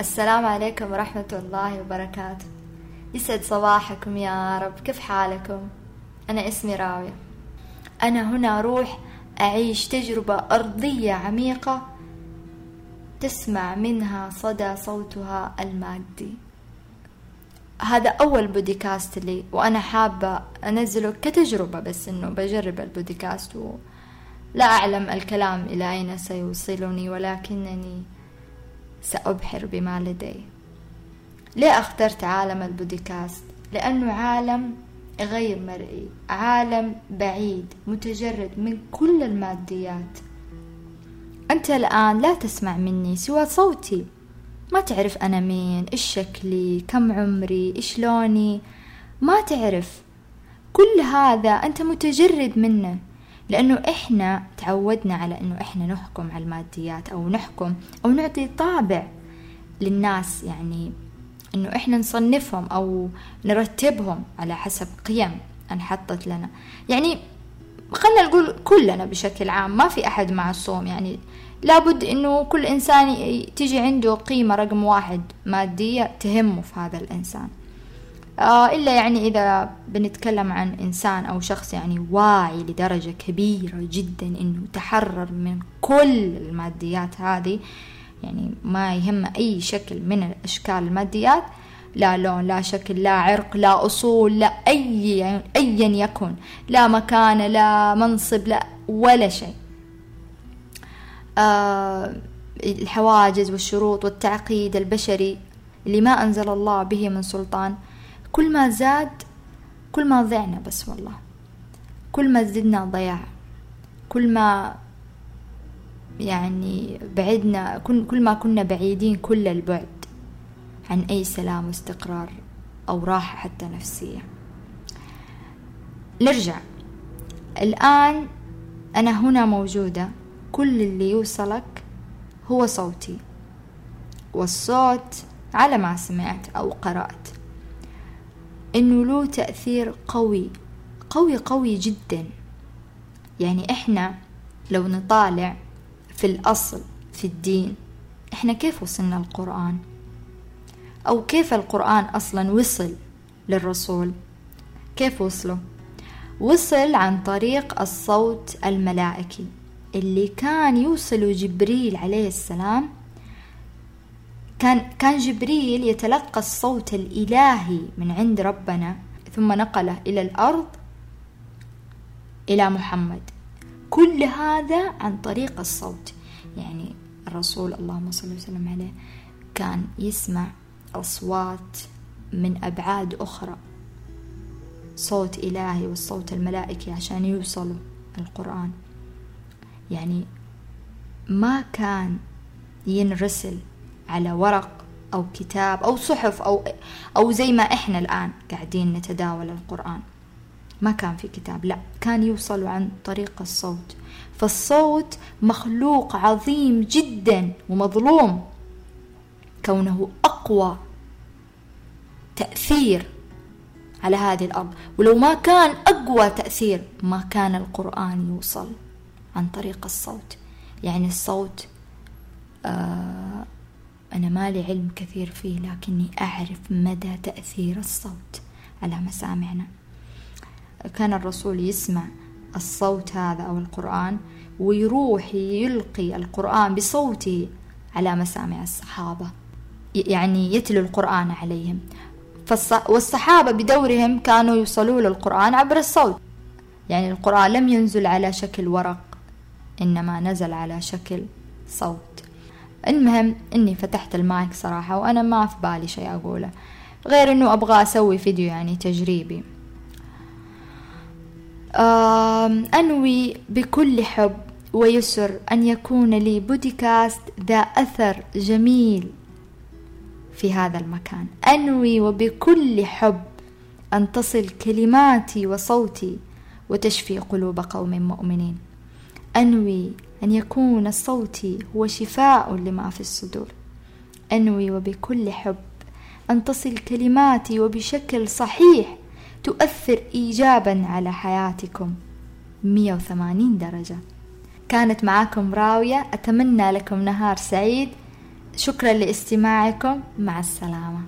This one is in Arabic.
السلام عليكم ورحمة الله وبركاته. يسعد صباحكم يا رب. كيف حالكم؟ أنا اسمي راوية. أنا هنا أروح أعيش تجربة أرضية عميقة تسمع منها صدى صوتها المادي. هذا أول بوديكاست لي وأنا حابة أنزله كتجربة بس إنه بجرب البوديكاست ولا أعلم الكلام إلى أين سيوصلني ولكنني سأبحر بما لدي. ليه أخترت عالم البوديكاست لأنه عالم غير مرئي عالم بعيد متجرد من كل الماديات. أنت الآن لا تسمع مني سوى صوتي. ما تعرف أنا مين إيش شكلي كم عمري إيش لوني. ما تعرف. كل هذا أنت متجرد منه. لأنه إحنا تعودنا على أنه إحنا نحكم على الماديات أو نحكم أو نعطي طابع للناس يعني أنه إحنا نصنفهم أو نرتبهم على حسب قيم انحطت لنا. يعني خلنا نقول كلنا بشكل عام ما في أحد معصوم. يعني لابد إنه كل إنسان تيجي عنده قيمة رقم واحد مادية تهمه في هذا الإنسان. آه إلا يعني إذا بنتكلم عن إنسان أو شخص يعني واعي لدرجة كبيرة جدا إنه تحرر من كل الماديات هذه يعني ما يهم أي شكل من أشكال الماديات لا لون لا شكل لا عرق لا أصول لا أي أيا يكن لا مكانة لا منصب لا ولا شيء. آه الحواجز والشروط والتعقيد البشري اللي ما أنزل الله به من سلطان كل ما زاد كل ما ضعنا بس والله. كل ما زدنا ضياع. كل ما يعني بعدنا كل ما كنا بعيدين كل البعد عن أي سلام واستقرار أو راحة حتى نفسية. نرجع. الآن أنا هنا موجودة. كل اللي يوصلك هو صوتي. والصوت على ما سمعت أو قرأت. إنه له تأثير قوي قوي قوي جدا. يعني إحنا لو نطالع في الأصل في الدين إحنا كيف وصلنا القرآن؟ أو كيف القرآن أصلا وصل للرسول؟ كيف وصله وصل عن طريق الصوت الملائكي اللي كان يوصل جبريل عليه السلام كان كان جبريل يتلقى الصوت الإلهي من عند ربنا ثم نقله إلى الأرض إلى محمد. كل هذا عن طريق الصوت. يعني الرسول اللهم صل وسلم عليه كان يسمع أصوات من أبعاد أخرى. صوت إلهي والصوت الملائكي عشان يوصلوا القرآن. يعني ما كان ينرسل على ورق أو كتاب أو صحف أو أو زي ما إحنا الآن قاعدين نتداول القرآن. ما كان في كتاب لا كان يوصل عن طريق الصوت. فالصوت مخلوق عظيم جدا ومظلوم كونه أقوى تأثير على هذه الأرض. ولو ما كان أقوى تأثير ما كان القرآن يوصل عن طريق الصوت. يعني الصوت آه أنا ما لي علم كثير فيه لكني أعرف مدى تأثير الصوت على مسامعنا. كان الرسول يسمع الصوت هذا أو القرآن ويروح يلقي القرآن بصوته على مسامع الصحابة يعني يتلو القرآن عليهم. والصحابة بدورهم كانوا يوصلوا للقرآن عبر الصوت. يعني القرآن لم ينزل على شكل ورق إنما نزل على شكل صوت. المهم إني فتحت المايك صراحة وأنا ما في بالي شيء أقوله. غير إنه أبغى أسوي فيديو يعني تجريبي. أنوي بكل حب ويسر أن يكون لي بودكاست ذا أثر جميل في هذا المكان. أنوي وبكل حب أن تصل كلماتي وصوتي وتشفي قلوب قوم مؤمنين. أنوي أن يكون صوتي هو شفاء لما في الصدور. أنوي وبكل حب أن تصل كلماتي وبشكل صحيح تؤثر إيجابا على حياتكم. 180 درجة. كانت معاكم راوية. أتمنى لكم نهار سعيد. شكرا لاستماعكم. مع السلامة.